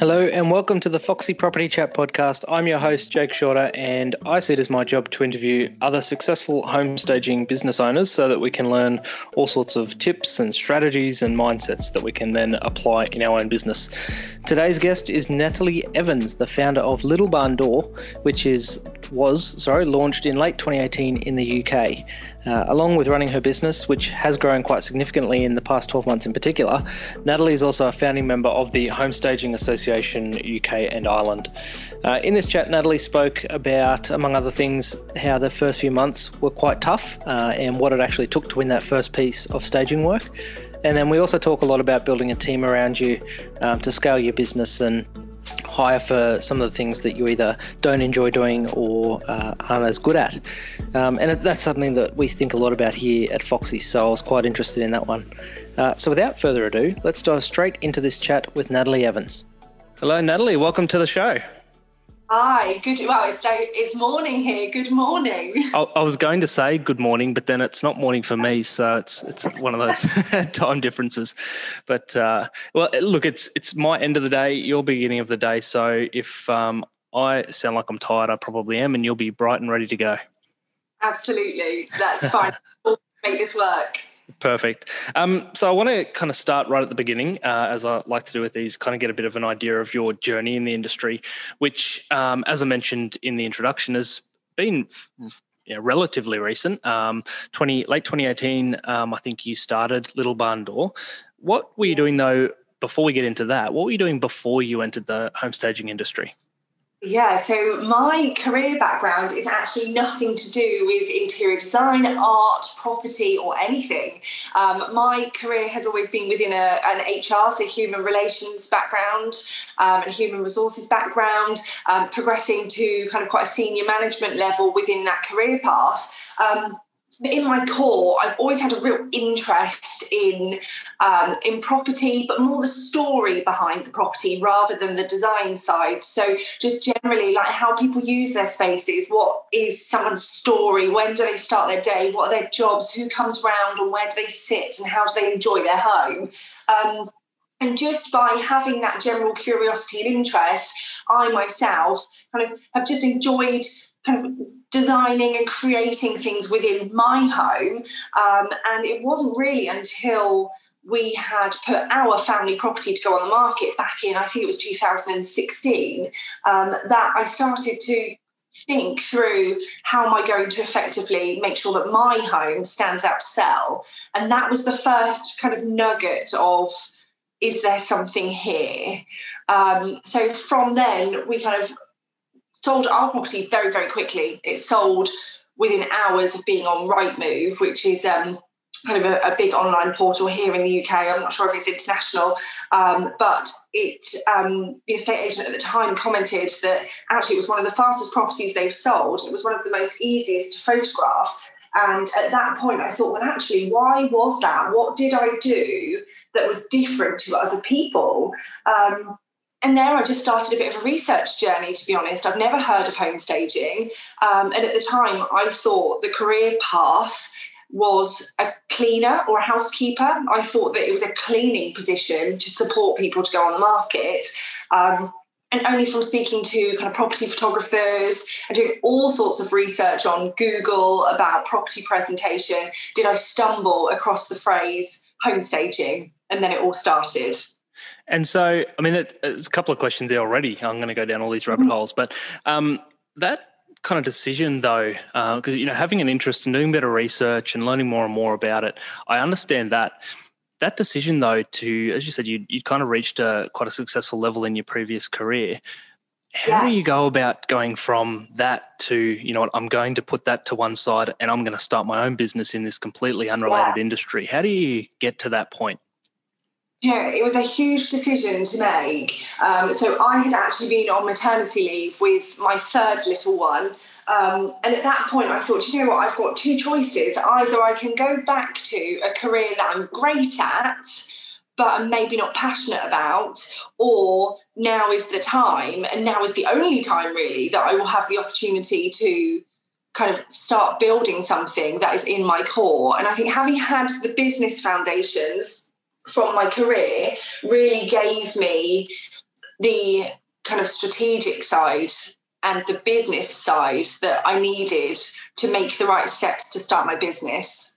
Hello and welcome to the Foxy Property Chat podcast. I'm your host, Jake Shorter, and I see it as my job to interview other successful home staging business owners so that we can learn all sorts of tips and strategies and mindsets that we can then apply in our own business. Today's guest is Natalie Evans, the founder of Little Barn Door, which is was sorry launched in late 2018 in the UK. Uh, along with running her business, which has grown quite significantly in the past 12 months in particular, Natalie is also a founding member of the Home Staging Association UK and Ireland. Uh, in this chat, Natalie spoke about, among other things, how the first few months were quite tough uh, and what it actually took to win that first piece of staging work. And then we also talk a lot about building a team around you um, to scale your business and hire for some of the things that you either don't enjoy doing or uh, aren't as good at. Um, and that's something that we think a lot about here at Foxy, so I was quite interested in that one. Uh, so without further ado, let's dive straight into this chat with Natalie Evans. Hello, Natalie. Welcome to the show. Hi, good. Well, it's it's morning here. Good morning. I, I, was going to say good morning, but then it's not morning for me, so it's it's one of those time differences. But uh, well, look, it's it's my end of the day, your beginning of the day. So if um, I sound like I'm tired, I probably am, and you'll be bright and ready to go. Absolutely, that's fine. we'll make this work. Perfect. Um, so I want to kind of start right at the beginning, uh, as I like to do with these, kind of get a bit of an idea of your journey in the industry, which, um, as I mentioned in the introduction, has been you know, relatively recent. Um, 20 late 2018, um, I think you started Little Barn Door. What were you doing though? Before we get into that, what were you doing before you entered the home staging industry? Yeah, so my career background is actually nothing to do with interior design, art, property, or anything. Um, my career has always been within a, an HR, so human relations background um, and human resources background, um, progressing to kind of quite a senior management level within that career path. Um, in my core, I've always had a real interest in um, in property, but more the story behind the property rather than the design side. So, just generally, like how people use their spaces. What is someone's story? When do they start their day? What are their jobs? Who comes round, and where do they sit? And how do they enjoy their home? Um, and just by having that general curiosity and interest, I myself kind of have just enjoyed kind of designing and creating things within my home. Um, and it wasn't really until we had put our family property to go on the market back in, I think it was 2016, um, that I started to think through how am I going to effectively make sure that my home stands out to sell. And that was the first kind of nugget of is there something here? Um, so from then, we kind of sold our property very, very quickly. It sold within hours of being on Rightmove, which is um, kind of a, a, big online portal here in the UK. I'm not sure if it's international, um, but it um, the estate agent at the time commented that actually it was one of the fastest properties they've sold. It was one of the most easiest to photograph. And at that point, I thought, well, actually, why was that? What did I do that was different to other people? Um, and there I just started a bit of a research journey, to be honest. I've never heard of home staging. Um, and at the time, I thought the career path was a cleaner or a housekeeper. I thought that it was a cleaning position to support people to go on the market. Um, and only from speaking to kind of property photographers and doing all sorts of research on Google about property presentation did I stumble across the phrase home staging. And then it all started. And so, I mean, there's a couple of questions there already. I'm going to go down all these rabbit mm-hmm. holes, but um, that kind of decision, though, because uh, you know, having an interest in doing better research and learning more and more about it, I understand that. That decision, though, to as you said, you you kind of reached a quite a successful level in your previous career. How yes. do you go about going from that to, you know what, I'm going to put that to one side and I'm going to start my own business in this completely unrelated yeah. industry? How do you get to that point? Yeah, it was a huge decision to make. Um, so I had actually been on maternity leave with my third little one. Um, and at that point, I thought, you know what, I've got two choices. Either I can go back to a career that I'm great at, but I'm maybe not passionate about, or now is the time, and now is the only time really that I will have the opportunity to kind of start building something that is in my core. And I think having had the business foundations from my career really gave me the kind of strategic side and the business side that I needed to make the right steps to start my business.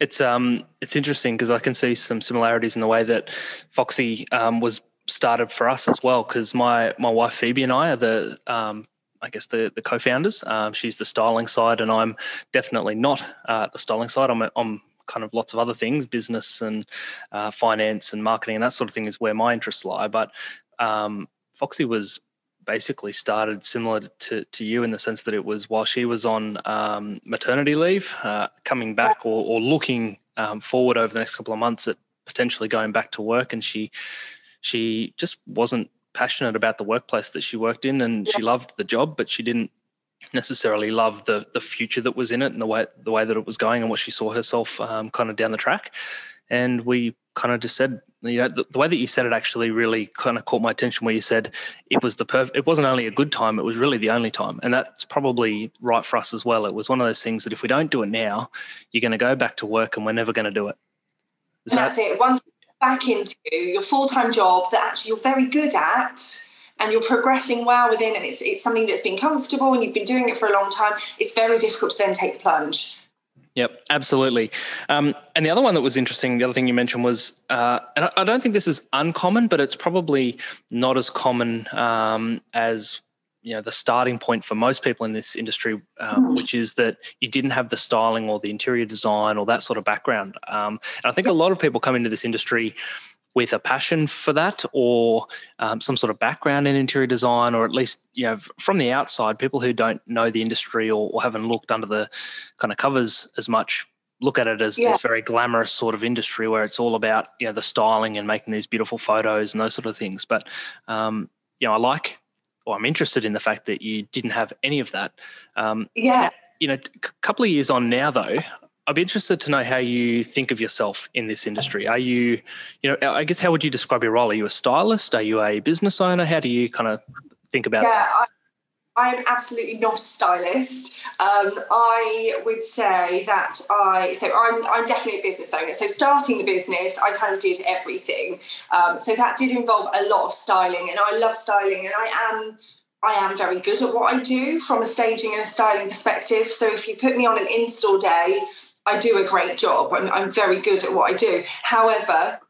It's um it's interesting because I can see some similarities in the way that Foxy um, was started for us as well. Because my my wife Phoebe and I are the um, I guess the the co-founders. Um, she's the styling side, and I'm definitely not uh, the styling side. I'm a, I'm kind of lots of other things, business and uh, finance and marketing and that sort of thing is where my interests lie. But um, Foxy was basically started similar to, to you in the sense that it was while she was on um, maternity leave, uh, coming back or, or looking um, forward over the next couple of months at potentially going back to work, and she she just wasn't passionate about the workplace that she worked in, and she loved the job, but she didn't necessarily love the the future that was in it and the way the way that it was going and what she saw herself um, kind of down the track. And we kind of just said, you know, the, the, way that you said it actually really kind of caught my attention. Where you said it was the perfect, it wasn't only a good time, it was really the only time, and that's probably right for us as well. It was one of those things that if we don't do it now, you're going to go back to work and we're never going to do it. Is and that's that- it. Once back into your full time job that actually you're very good at and you're progressing well within and it's, it's something that's been comfortable and you've been doing it for a long time, it's very difficult to then take the plunge. Yep, absolutely. Um, and the other one that was interesting, the other thing you mentioned was, uh, and I don't think this is uncommon, but it's probably not as common um, as you know the starting point for most people in this industry, um, mm. which is that you didn't have the styling or the interior design or that sort of background. Um, and I think a lot of people come into this industry with a passion for that or um, some sort of background in interior design or at least you know from the outside people who don't know the industry or, or haven't looked under the kind of covers as much look at it as yeah. this very glamorous sort of industry where it's all about you know the styling and making these beautiful photos and those sort of things. But um, you know i like or i'm interested in the fact that you didn't have any of that. Um, yeah. you know a couple of years on now though I'd be interested to know how you think of yourself in this industry. Are you, you know, I guess how would you describe your role? Are you a stylist? Are you a business owner? How do you kind of think about yeah, it? I, am absolutely not a stylist. Um, I would say that I so I'm I'm definitely a business owner. So starting the business, I kind of did everything. Um, so that did involve a lot of styling, and I love styling, and I am I am very good at what I do from a staging and a styling perspective. So if you put me on an install day, I do a great job. I'm, I'm very good at what I do. However,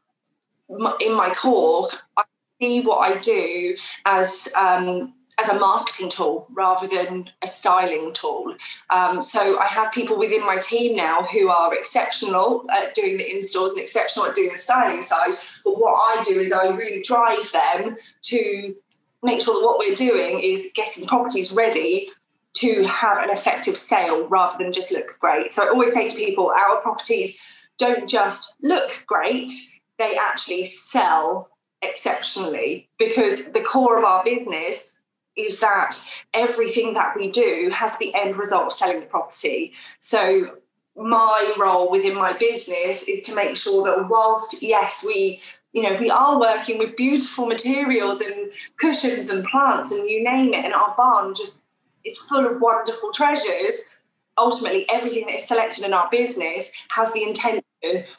in my core, I see what I do as um, as a marketing tool rather than a styling tool. Um, so I have people within my team now who are exceptional at doing the installs and exceptional at doing the styling side. But what I do is I really drive them to make sure that what we're doing is getting properties ready to have an effective sale rather than just look great. So I always say to people, our properties don't just look great, they actually sell exceptionally because the core of our business is that everything that we do has the end result of selling the property. So my role within my business is to make sure that whilst yes we you know we are working with beautiful materials and cushions and plants and you name it and our barn just is full of wonderful treasures, ultimately everything that is selected in our business has the intention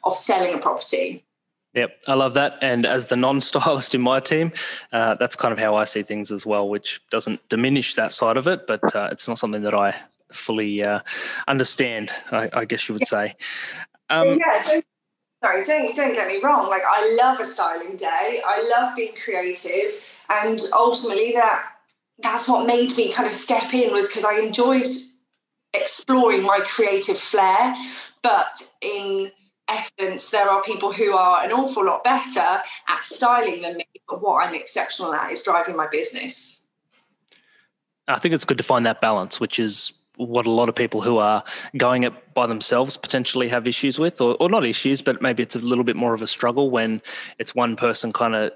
of selling a property. Yep, I love that. And as the non-stylist in my team, uh, that's kind of how I see things as well, which doesn't diminish that side of it, but uh, it's not something that I fully uh, understand. I, I, guess you would say. Um, yeah. Don't, sorry, don't don't get me wrong. Like I love a styling day. I love being creative, and ultimately that that's what made me kind of step in was because I enjoyed exploring my creative flair. But in essence, there are people who are an awful lot better at styling than me. But what I'm exceptional at is driving my business. I think it's good to find that balance, which is what a lot of people who are going it by themselves potentially have issues with, or, or not issues, but maybe it's a little bit more of a struggle when it's one person kind of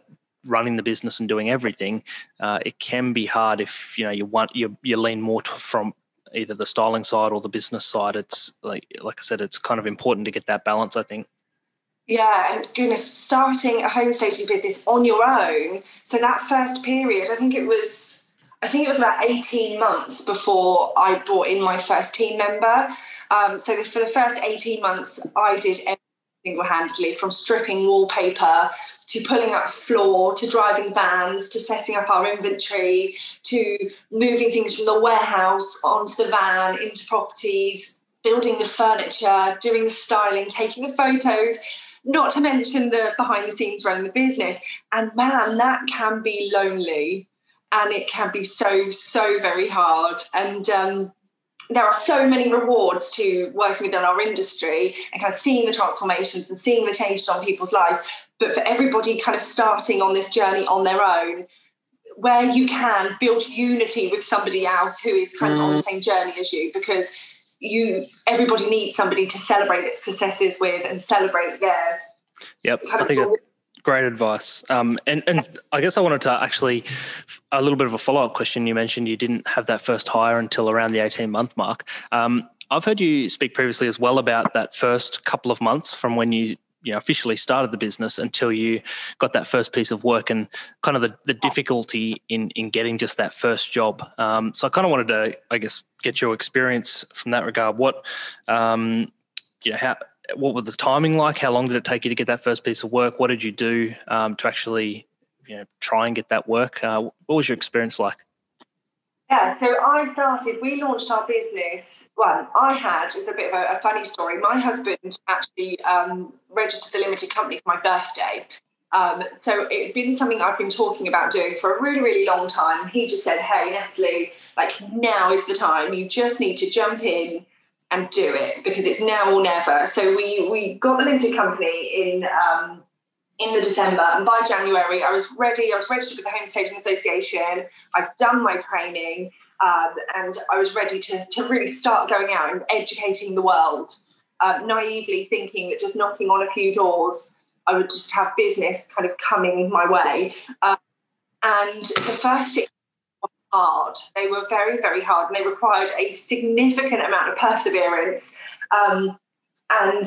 running the business and doing everything, uh, it can be hard if you know you want you you lean more to, from either the styling side or the business side. It's like like I said, it's kind of important to get that balance. I think. Yeah, and goodness, starting a home staging business on your own. So that first period, I think it was, I think it was about eighteen months before I brought in my first team member. Um, so for the first eighteen months, I did single handedly from stripping wallpaper to pulling up floor to driving vans to setting up our inventory to moving things from the warehouse onto the van into properties, building the furniture, doing the styling, taking the photos. Not to mention the behind the scenes running the business. And man, that can be lonely and it can be so, so very hard. And um, there are so many rewards to working within our industry and kind of seeing the transformations and seeing the changes on people's lives. But for everybody kind of starting on this journey on their own, where you can build unity with somebody else who is kind of on the mm. same journey as you, because you everybody needs somebody to celebrate successes with and celebrate their Yep, I think Great advice. Um, and, and I guess I wanted to actually, a little bit of a follow up question. You mentioned you didn't have that first hire until around the 18 month mark. Um, I've heard you speak previously as well about that first couple of months from when you you know officially started the business until you got that first piece of work and kind of the, the difficulty in in getting just that first job um, so i kind of wanted to i guess get your experience from that regard what um, you know how what was the timing like? How long did it take you to get that first piece of work? What did you do um, to actually, you know, try and get that work? Uh, what was your experience like? Yeah, so I started, we launched our business. Well, I had, it's a bit of a, a funny story. My husband actually um, registered the limited company for my birthday. Um, so it had been something I've been talking about doing for a really, really long time. He just said, Hey, Natalie, like now is the time. You just need to jump in and do it because it's now or never. So we we got the limited company in um, in the December, and by January I was ready. I was registered with the Home Staging Association. I'd done my training, um, and I was ready to to really start going out and educating the world. Um, naively thinking that just knocking on a few doors, I would just have business kind of coming my way. Um, and the first six hard. They were very, very hard, and they required a significant amount of perseverance. Um, and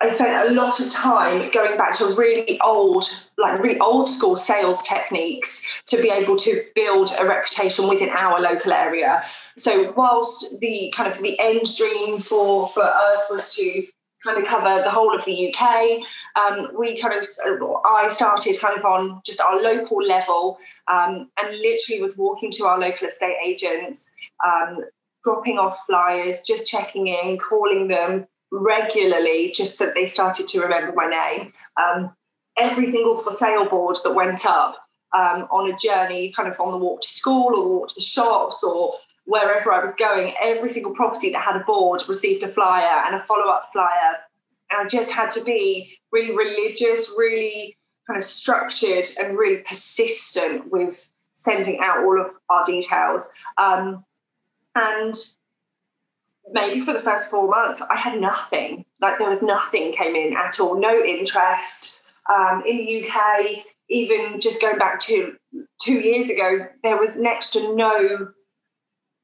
I spent a lot of time going back to really old, like really old school sales techniques to be able to build a reputation within our local area. So whilst the kind of the end dream for for us was to kind of cover the whole of the UK. Um, we kind of, I started kind of on just our local level um, and literally was walking to our local estate agents, um, dropping off flyers, just checking in, calling them regularly, just so they started to remember my name. Um, every single for sale board that went up um, on a journey, kind of on the walk to school or walk to the shops or wherever I was going, every single property that had a board received a flyer and a follow up flyer. And I just had to be really religious, really kind of structured, and really persistent with sending out all of our details. Um, and maybe for the first four months, I had nothing. Like there was nothing came in at all, no interest. Um, in the UK, even just going back to two years ago, there was next to no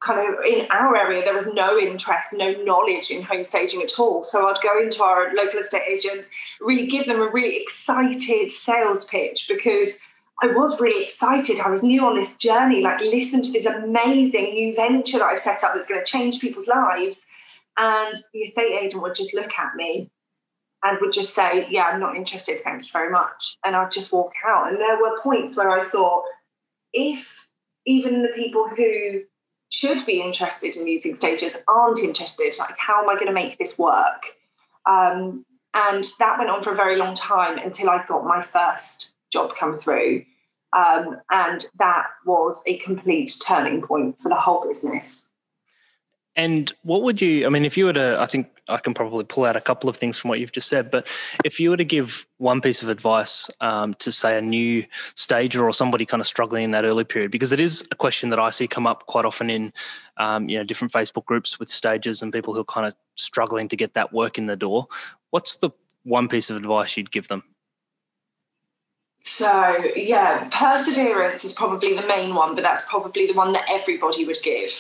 kind of in our area there was no interest no knowledge in home staging at all. So i'd go into our local estate agents really give them a really excited sales pitch because i was really excited. I was new on this journey like listen to this amazing new venture that i've set up that's going to change people's lives. And the estate agent would just look at me and would just say yeah i'm not interested thank you very much. And i'd just walk out. And there were points where i thought if even the people who should be interested in using stages aren't interested. Like, how am I going to make this work? Um, and that went on for a very long time until I got my first job come through. Um, and that was a complete turning point for the whole business. And what would you, I mean, if you were to, I think I can probably pull out a couple of things from what you've just said, but if you were to give one piece of advice um, to, say, a new stager or somebody kind of struggling in that early period, because it is a question that I see come up quite often in, um, you know, different Facebook groups with stagers and people who are kind of struggling to get that work in the door, what's the one piece of advice you'd give them? So, yeah, perseverance is probably the main one, but that's probably the one that everybody would give.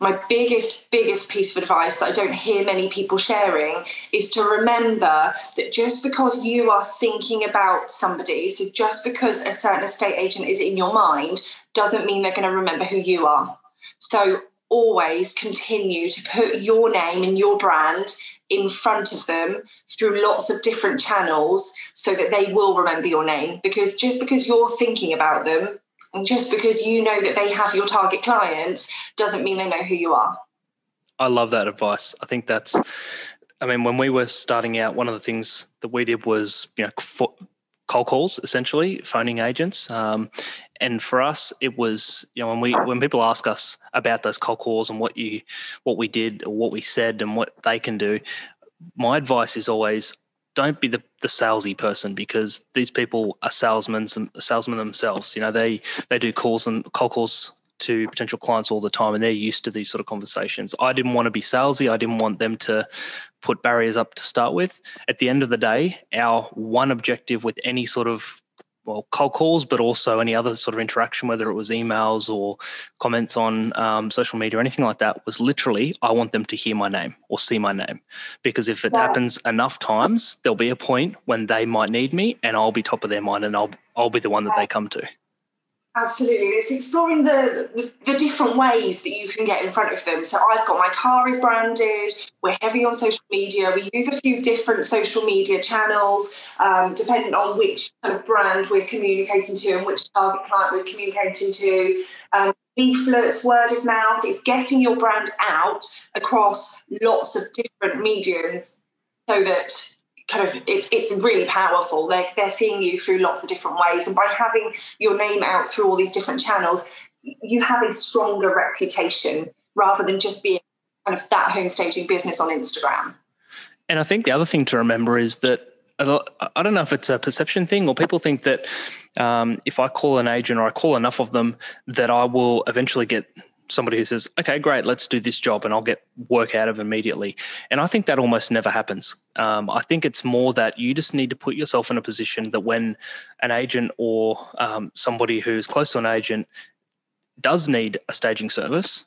My biggest, biggest piece of advice that I don't hear many people sharing is to remember that just because you are thinking about somebody, so just because a certain estate agent is in your mind, doesn't mean they're going to remember who you are. So, always continue to put your name and your brand in front of them through lots of different channels so that they will remember your name. Because just because you're thinking about them and just because you know that they have your target clients doesn't mean they know who you are. I love that advice. I think that's, I mean, when we were starting out, one of the things that we did was, you know, cold calls essentially, phoning agents. Um, and for us, it was, you know, when we when people ask us about those cold calls and what you what we did or what we said and what they can do, my advice is always don't be the, the salesy person because these people are salesmen salesmen themselves. You know, they they do calls and cold calls to potential clients all the time and they're used to these sort of conversations. I didn't want to be salesy. I didn't want them to put barriers up to start with. At the end of the day, our one objective with any sort of well, cold calls, but also any other sort of interaction, whether it was emails or comments on um, social media or anything like that, was literally I want them to hear my name or see my name. Because if it yeah. happens enough times, there'll be a point when they might need me and I'll be top of their mind and I'll I'll be the one that they come to. Absolutely. It's exploring the, the, the, different ways that you can get in front of them. So I've got my car is branded. We're heavy on social media. We use a few different social media channels, um, depending on which kind of brand we're communicating to and which target client we're communicating to. Um, leaflets, word of mouth. It's getting your brand out across lots of different mediums so that kind of it's, it's really powerful. They're, they're seeing you through lots of different ways. And by having your name out through all these different channels, you have a stronger reputation rather than just being kind of that home staging business on Instagram. And I think the other thing to remember is that I don't know if it's a perception thing or people think that um, if I call an agent or I call enough of them, that I will eventually get somebody who says, okay, great, let's do this job and I'll get work out of immediately. And I think that almost never happens. Um, I think it's more that you just need to put yourself in a position that when an agent or um, somebody who's close to an agent does need a staging service,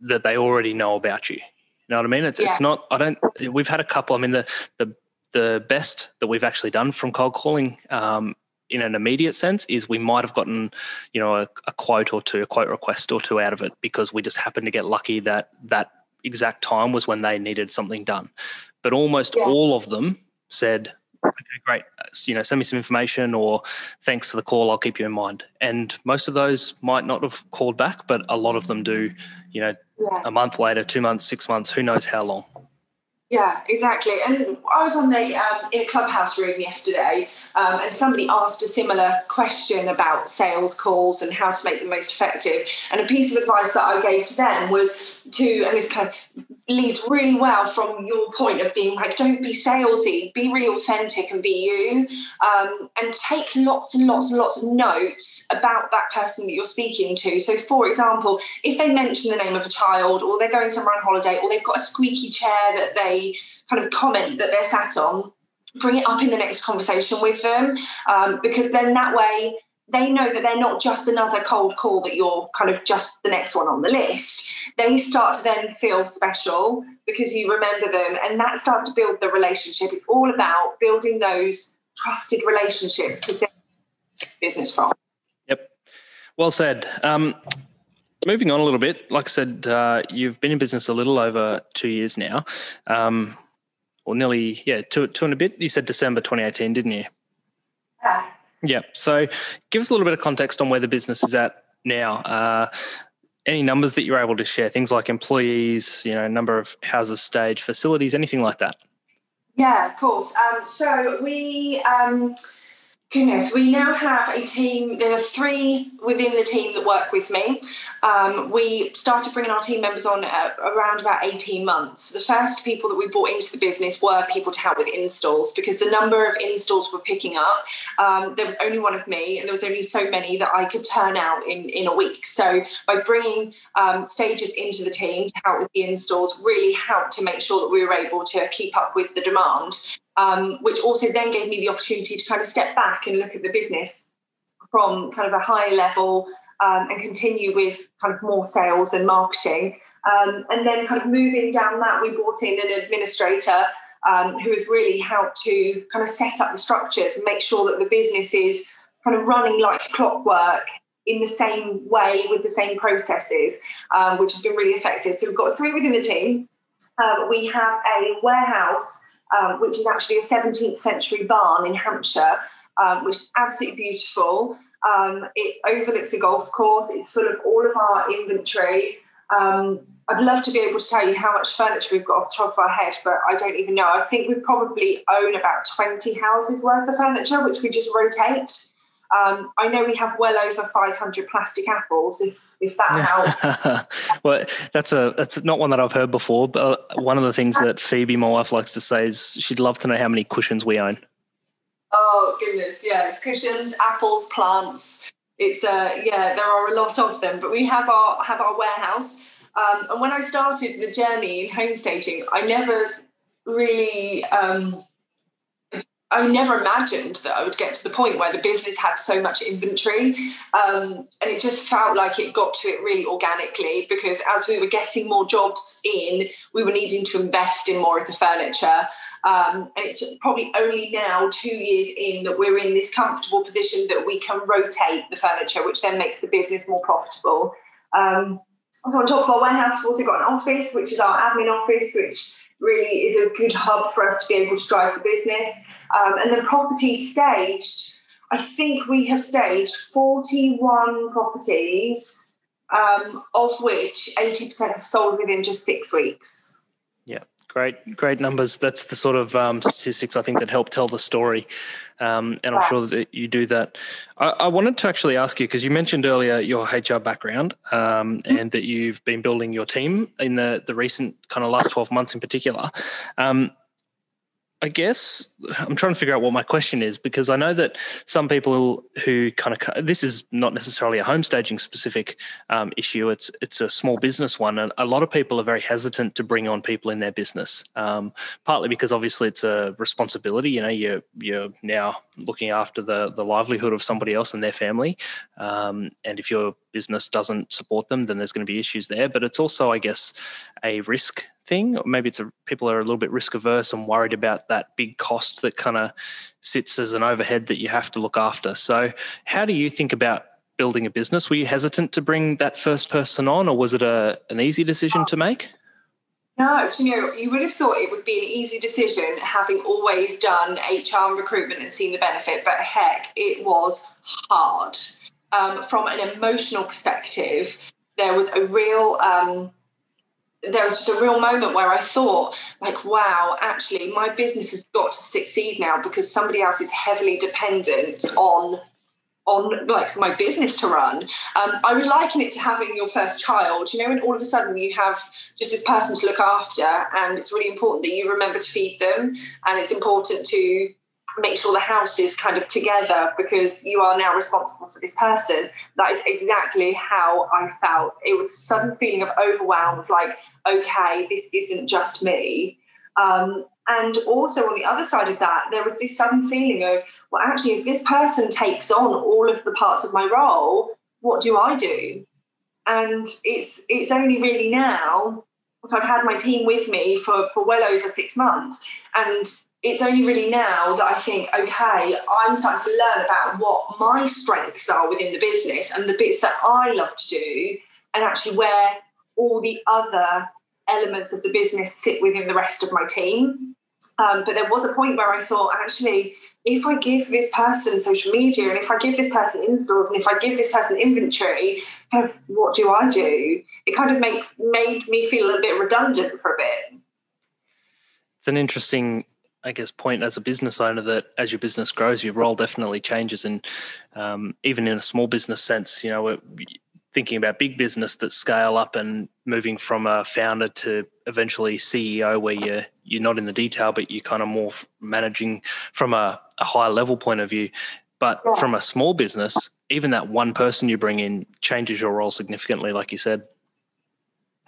that they already know about you. You know what I mean? It's, yeah. it's not, I don't, we've had a couple, I mean, the, the, the best that we've actually done from cold calling um, in an immediate sense is we might have gotten, you know, a, a, quote or two, a quote request or two out of it because we just happened to get lucky that that exact time was when they needed something done. But almost yeah. all of them said, okay, great, uh, you know, send me some information or thanks for the call, I'll keep you in mind. And most of those might not have called back, but a lot of them do, you know, yeah. a month later, two months, six months, who knows how long. Yeah, exactly. And I was on the um, in a clubhouse room yesterday, um, and somebody asked a similar question about sales calls and how to make them most effective. And a piece of advice that I gave to them was to, and this kind of leads really well from your point of being like, don't be salesy, be really authentic and be you, um, and take lots and lots and lots of notes about that person that you're speaking to. So, for example, if they mention the name of a child, or they're going somewhere on holiday, or they've got a squeaky chair that they kind of comment that they're sat on, bring it up in the next conversation with them, um, because then that way they know that they're not just another cold call that you're kind of just the next one on the list. They start to then feel special because you remember them, and that starts to build the relationship. It's all about building those trusted relationships because they're business from. Yep. Well said. Um, moving on a little bit, like I said, uh, you've been in business a little over two years now, um, or nearly, yeah, two, two and a bit. You said December 2018, didn't you? Yeah. Yeah. So give us a little bit of context on where the business is at now. Uh, any numbers that you're able to share, things like employees, you know, number of houses, stage, facilities, anything like that? Yeah, of course. Um, so we um, Goodness, we now have a team. There are three within the team that work with me. Um, we started bringing our team members on uh, around about 18 months. The first people that we brought into the business were people to help with installs because the number of installs were picking up. Um, there was only one of me, and there was only so many that I could turn out in, in a week. So by bringing um, stages into the team to help with the installs, really helped to make sure that we were able to keep up with the demand um, which also then gave me the opportunity to kind of step back and look at the business from kind of a high level um, and continue with kind of more sales and marketing. Um, and then kind of moving down that, we brought in an administrator um, who has really helped to kind of set up the structures and make sure that the business is kind of running like clockwork in the same way with the same processes, um, which has been really effective. So we've got three within the team. Um, we have a warehouse, um, which is actually a 17th century barn in Hampshire, um, which is absolutely beautiful. Um, it overlooks a golf course. It's full of all of our inventory. Um, I'd love to be able to tell you how much furniture we've got off the top of our head, but I don't even know. I think we probably own about 20 houses worth of furniture, which we just rotate. Um, I know we have well over 500 plastic apples, if if that helps. well, that's a that's not one that I've heard before. But one of the things that Phoebe, my wife, likes to say is she'd love to know how many cushions we own. Oh goodness, yeah, cushions, apples, plants. It's uh, yeah, there are a lot of them. But we have our have our warehouse. Um, and when I started the journey in home staging, I never really um, I never imagined that I would get to the point where the business had so much inventory. Um, and it just felt like it got to it really organically because as we were getting more jobs in, we were needing to invest in more of the furniture. Um, and it's probably only now, two years in, that we're in this comfortable position that we can rotate the furniture, which then makes the business more profitable. Um, so on top of our warehouse, we've also got an office, which is our admin office, which really is a good hub for us to be able to drive the business. Um, and the property staged, I think we have staged 41 properties, um, of which 80% have sold within just six weeks. Great, great numbers. That's the sort of um, statistics I think that help tell the story. Um, and I'm sure that you do that. I, I wanted to actually ask you because you mentioned earlier your HR background um, mm-hmm. and that you've been building your team in the the recent kind of last 12 months in particular. I guess I'm trying to figure out what my question is because I know that some people who kind of this is not necessarily a home staging specific um, issue. It's it's a small business one, and a lot of people are very hesitant to bring on people in their business. Um, partly because obviously it's a responsibility. You know, you're you're now looking after the the livelihood of somebody else and their family, um, and if your business doesn't support them, then there's going to be issues there. But it's also, I guess, a risk thing. Or maybe it's a, people are a little bit risk averse and worried about that big cost that kind of sits as an overhead that you have to look after. So, how do you think about building a business? Were you hesitant to bring that first person on, or was it a, an easy decision to make? No, you know, you would have thought it would be an easy decision having always done HR and recruitment and seen the benefit, but heck, it was hard. Um, from an emotional perspective, there was a real um, there was just a real moment where I thought, like, wow, actually, my business has got to succeed now because somebody else is heavily dependent on on like my business to run. Um, I would liken it to having your first child, you know, and all of a sudden you have just this person to look after, and it's really important that you remember to feed them, and it's important to make sure the house is kind of together because you are now responsible for this person. That is exactly how I felt. It was a sudden feeling of overwhelm of like, okay, this isn't just me. Um, and also on the other side of that, there was this sudden feeling of, well, actually, if this person takes on all of the parts of my role, what do I do? And it's it's only really now, so I've had my team with me for, for well over six months. And it's only really now that I think, okay, I'm starting to learn about what my strengths are within the business and the bits that I love to do, and actually where all the other elements of the business sit within the rest of my team. Um, but there was a point where I thought, actually, if I give this person social media and if I give this person installs and if I give this person inventory, kind of what do I do? It kind of makes made me feel a bit redundant for a bit. It's an interesting I guess, point as a business owner that as your business grows, your role definitely changes. And um, even in a small business sense, you know, thinking about big business that scale up and moving from a founder to eventually CEO, where you're you're not in the detail, but you're kind of more managing from a, a higher level point of view. But from a small business, even that one person you bring in changes your role significantly, like you said.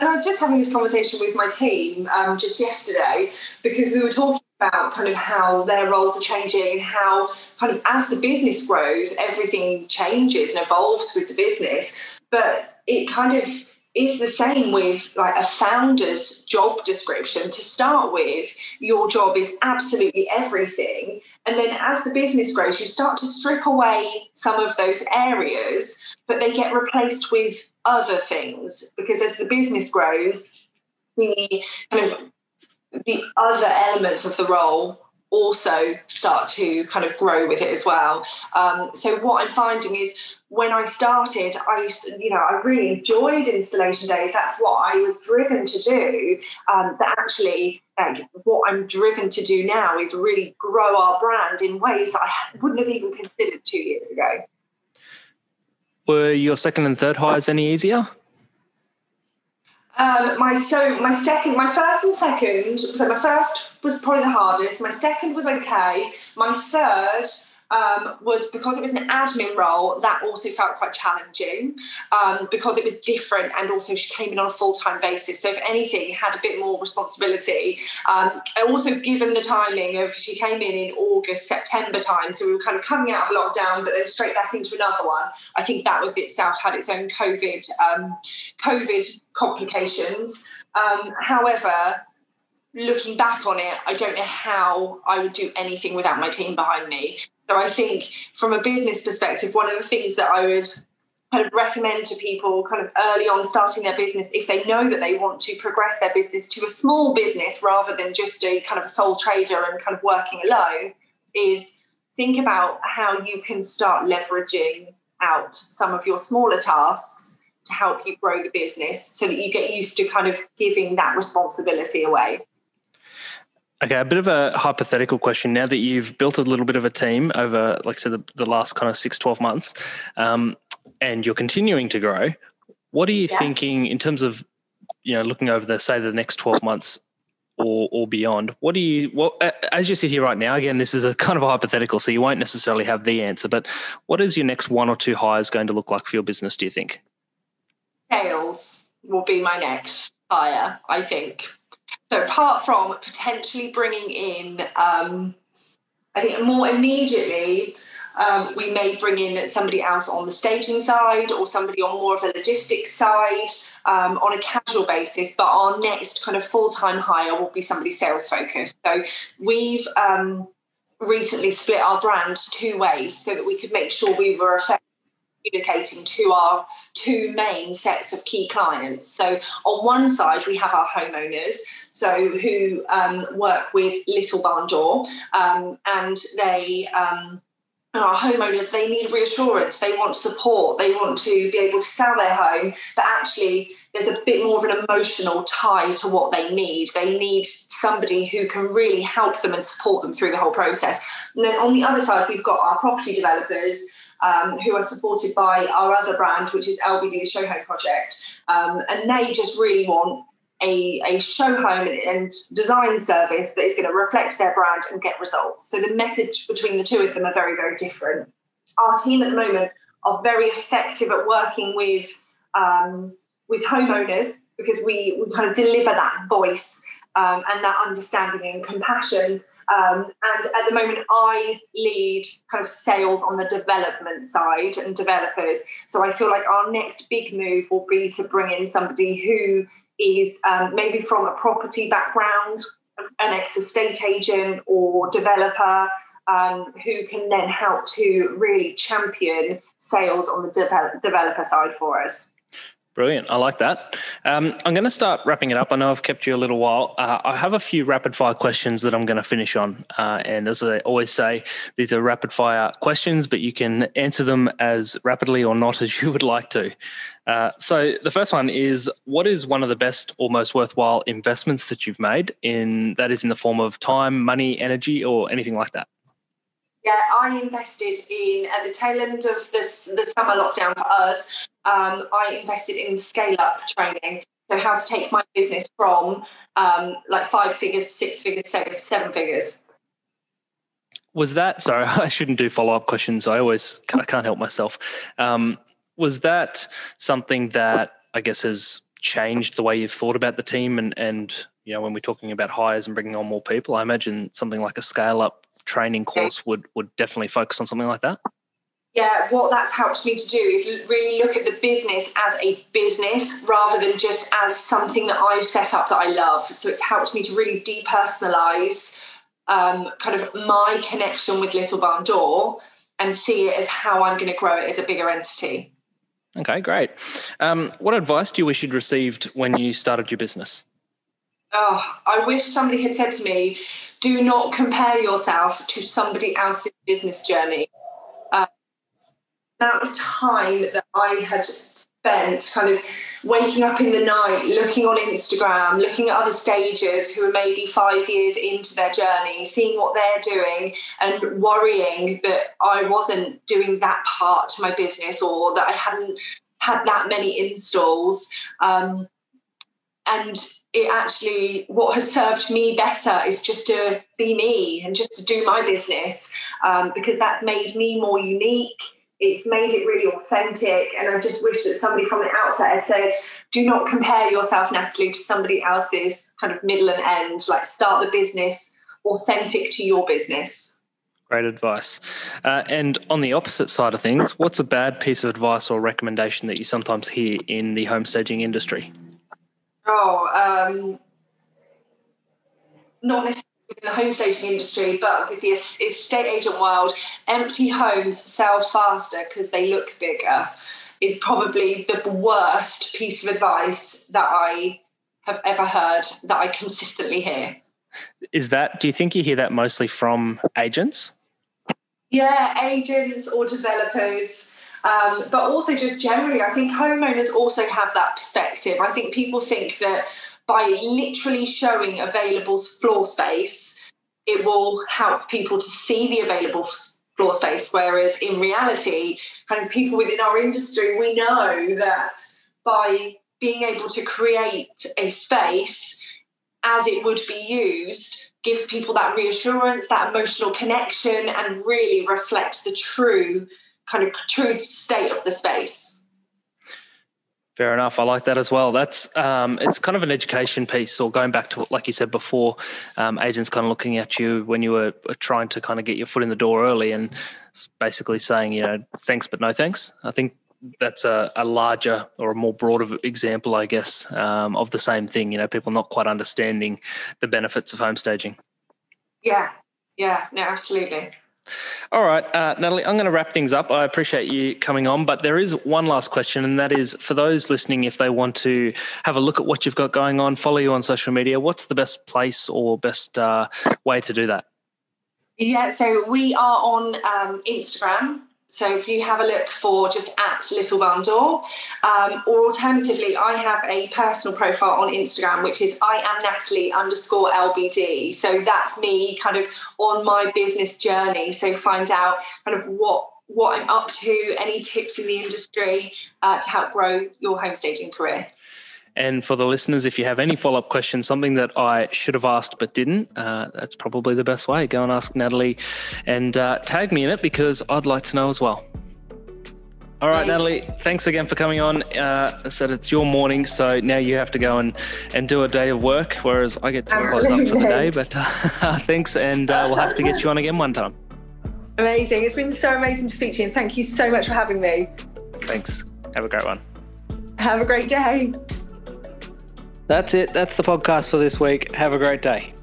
And I was just having this conversation with my team um, just yesterday because we were talking about kind of how their roles are changing and how kind of as the business grows, everything changes and evolves with the business. But it kind of is the same with like a founder's job description. To start with, your job is absolutely everything. And then as the business grows, you start to strip away some of those areas, but they get replaced with other things because as the business grows, the kind of the other elements of the role also start to kind of grow with it as well. Um, so what I'm finding is when I started, I used to, you know, I really enjoyed installation days. That's what I was driven to do. Um, but actually, like, what I'm driven to do now is really grow our brand in ways that I wouldn't have even considered two years ago. Were your second and third hires any easier? Um, my so my second, my first and second. So my first was probably the hardest. My second was okay. My third um, was because it was an admin role, that also felt quite challenging um, because it was different and also she came in on a full time basis. So, if anything, had a bit more responsibility. Um, also, given the timing of she came in in August, September time, so we were kind of coming out of lockdown, but then straight back into another one. I think that with itself had its own COVID, um, COVID complications. Um, however, looking back on it, I don't know how I would do anything without my team behind me. So I think from a business perspective, one of the things that I would kind of recommend to people kind of early on starting their business if they know that they want to progress their business to a small business rather than just a kind of a sole trader and kind of working alone is think about how you can start leveraging out some of your smaller tasks to help you grow the business so that you get used to kind of giving that responsibility away. Okay, a bit of a hypothetical question. Now that you've built a little bit of a team over, like I said, the, the last kind of six, 12 months, um, and you're continuing to grow, what are you yeah. thinking in terms of, you know, looking over the, say, the next 12 months or, or beyond? What do you, what, as you sit here right now, again, this is a kind of a hypothetical, so you won't necessarily have the answer, but what is your next one or two hires going to look like for your business, do you think? Sales will be my next hire, I think. So apart from potentially bringing in, um, I think more immediately, um, we may bring in somebody else on the staging side or somebody on more of a logistics side um, on a casual basis. But our next kind of full time hire will be somebody sales focused. So we've um, recently split our brand two ways so that we could make sure we were effective communicating to our two main sets of key clients. So on one side, we have our homeowners, so who um, work with Little Barn Door, um, and they. Um, our homeowners, they need reassurance, they want support, they want to be able to sell their home, but actually there's a bit more of an emotional tie to what they need. They need somebody who can really help them and support them through the whole process. And then on the other side, we've got our property developers um, who are supported by our other brand, which is LBD, the Show Home Project. Um, and they just really want a, a show home and design service that is going to reflect their brand and get results. So the message between the two of them are very, very different. Our team at the moment are very effective at working with um, with homeowners because we, we kind of deliver that voice um, and that understanding and compassion um, and at the moment, I lead kind of sales on the development side and developers. So I feel like our next big move will be to bring in somebody who is um, maybe from a property background, an ex estate agent or developer. Um, who can then help to really champion sales on the de- developer side for us. Brilliant. I like that. Um, I'm going to start wrapping it up. I know I've kept you a little while. Uh, I have a few rapid fire questions that I'm going to finish on. Uh, and as I always say, these are rapid fire questions, but you can answer them as rapidly or not as you would like to. Uh, so the first one is what is one of the best or most worthwhile investments that you've made in that is in the form of time, money, energy, or anything like that? Yeah, I invested in at the tail end of this the summer lockdown for us. Um, I invested in scale up training, so how to take my business from um, like five figures, six figures, seven, seven figures. Was that sorry? I shouldn't do follow up questions. I always I can't help myself. Um, was that something that I guess has changed the way you've thought about the team and and you know when we're talking about hires and bringing on more people? I imagine something like a scale up training course would would definitely focus on something like that? yeah, what that's helped me to do is really look at the business as a business rather than just as something that I've set up that I love. So it's helped me to really depersonalize um, kind of my connection with Little Barn Door and see it as how I'm going to grow it as a bigger entity. Okay, great. Um, what advice do you wish you'd received when you started your business? Oh, I wish somebody had said to me, do not compare yourself to somebody else's business journey amount of time that I had spent kind of waking up in the night, looking on Instagram, looking at other stages who are maybe five years into their journey, seeing what they're doing, and worrying that I wasn't doing that part to my business or that I hadn't had that many installs. Um, and it actually what has served me better is just to be me and just to do my business um, because that's made me more unique it's made it really authentic. And I just wish that somebody from the outset had said, do not compare yourself, Natalie, to somebody else's kind of middle and end. Like start the business authentic to your business. Great advice. Uh, and on the opposite side of things, what's a bad piece of advice or recommendation that you sometimes hear in the home staging industry? Oh, um, not necessarily in the home staging industry, but with the estate agent world, empty homes sell faster because they look bigger, is probably the worst piece of advice that I have ever heard that I consistently hear. Is that, do you think you hear that mostly from agents? Yeah, agents or developers. Um, but also just generally, I think homeowners also have that perspective. I think people think that by literally showing available floor space, it will help people to see the available floor space. Whereas in reality, kind of people within our industry, we know that by being able to create a space as it would be used gives people that reassurance, that emotional connection, and really reflects the true kind of true state of the space. Fair enough. I like that as well. That's um, it's kind of an education piece, or going back to like you said before, um, agents kind of looking at you when you were trying to kind of get your foot in the door early, and basically saying, you know, thanks but no thanks. I think that's a, a larger or a more broader example, I guess, um, of the same thing. You know, people not quite understanding the benefits of home staging. Yeah, yeah, no, absolutely. All right, uh, Natalie, I'm going to wrap things up. I appreciate you coming on, but there is one last question, and that is for those listening, if they want to have a look at what you've got going on, follow you on social media, what's the best place or best uh, way to do that? Yeah, so we are on um, Instagram so if you have a look for just at Little Barn Door, um, or alternatively, I have a personal profile on Instagram, which is I am Natalie underscore LBD. So that's me kind of on my business journey. So find out kind of what what I'm up to, any tips in the industry uh, to help grow your home staging career. And for the listeners, if you have any follow up questions, something that I should have asked but didn't, uh, that's probably the best way. Go and ask Natalie and uh, tag me in it because I'd like to know as well. All right, Natalie, thanks again for coming on. Uh, I said it's your morning, so now you have to go and, and do a day of work, whereas I get to close up for the day. But uh, thanks, and uh, we'll have to get you on again one time. Amazing. It's been so amazing to speak to you, and thank you so much for having me. Thanks. Have a great one. Have a great day. That's it. That's the podcast for this week. Have a great day.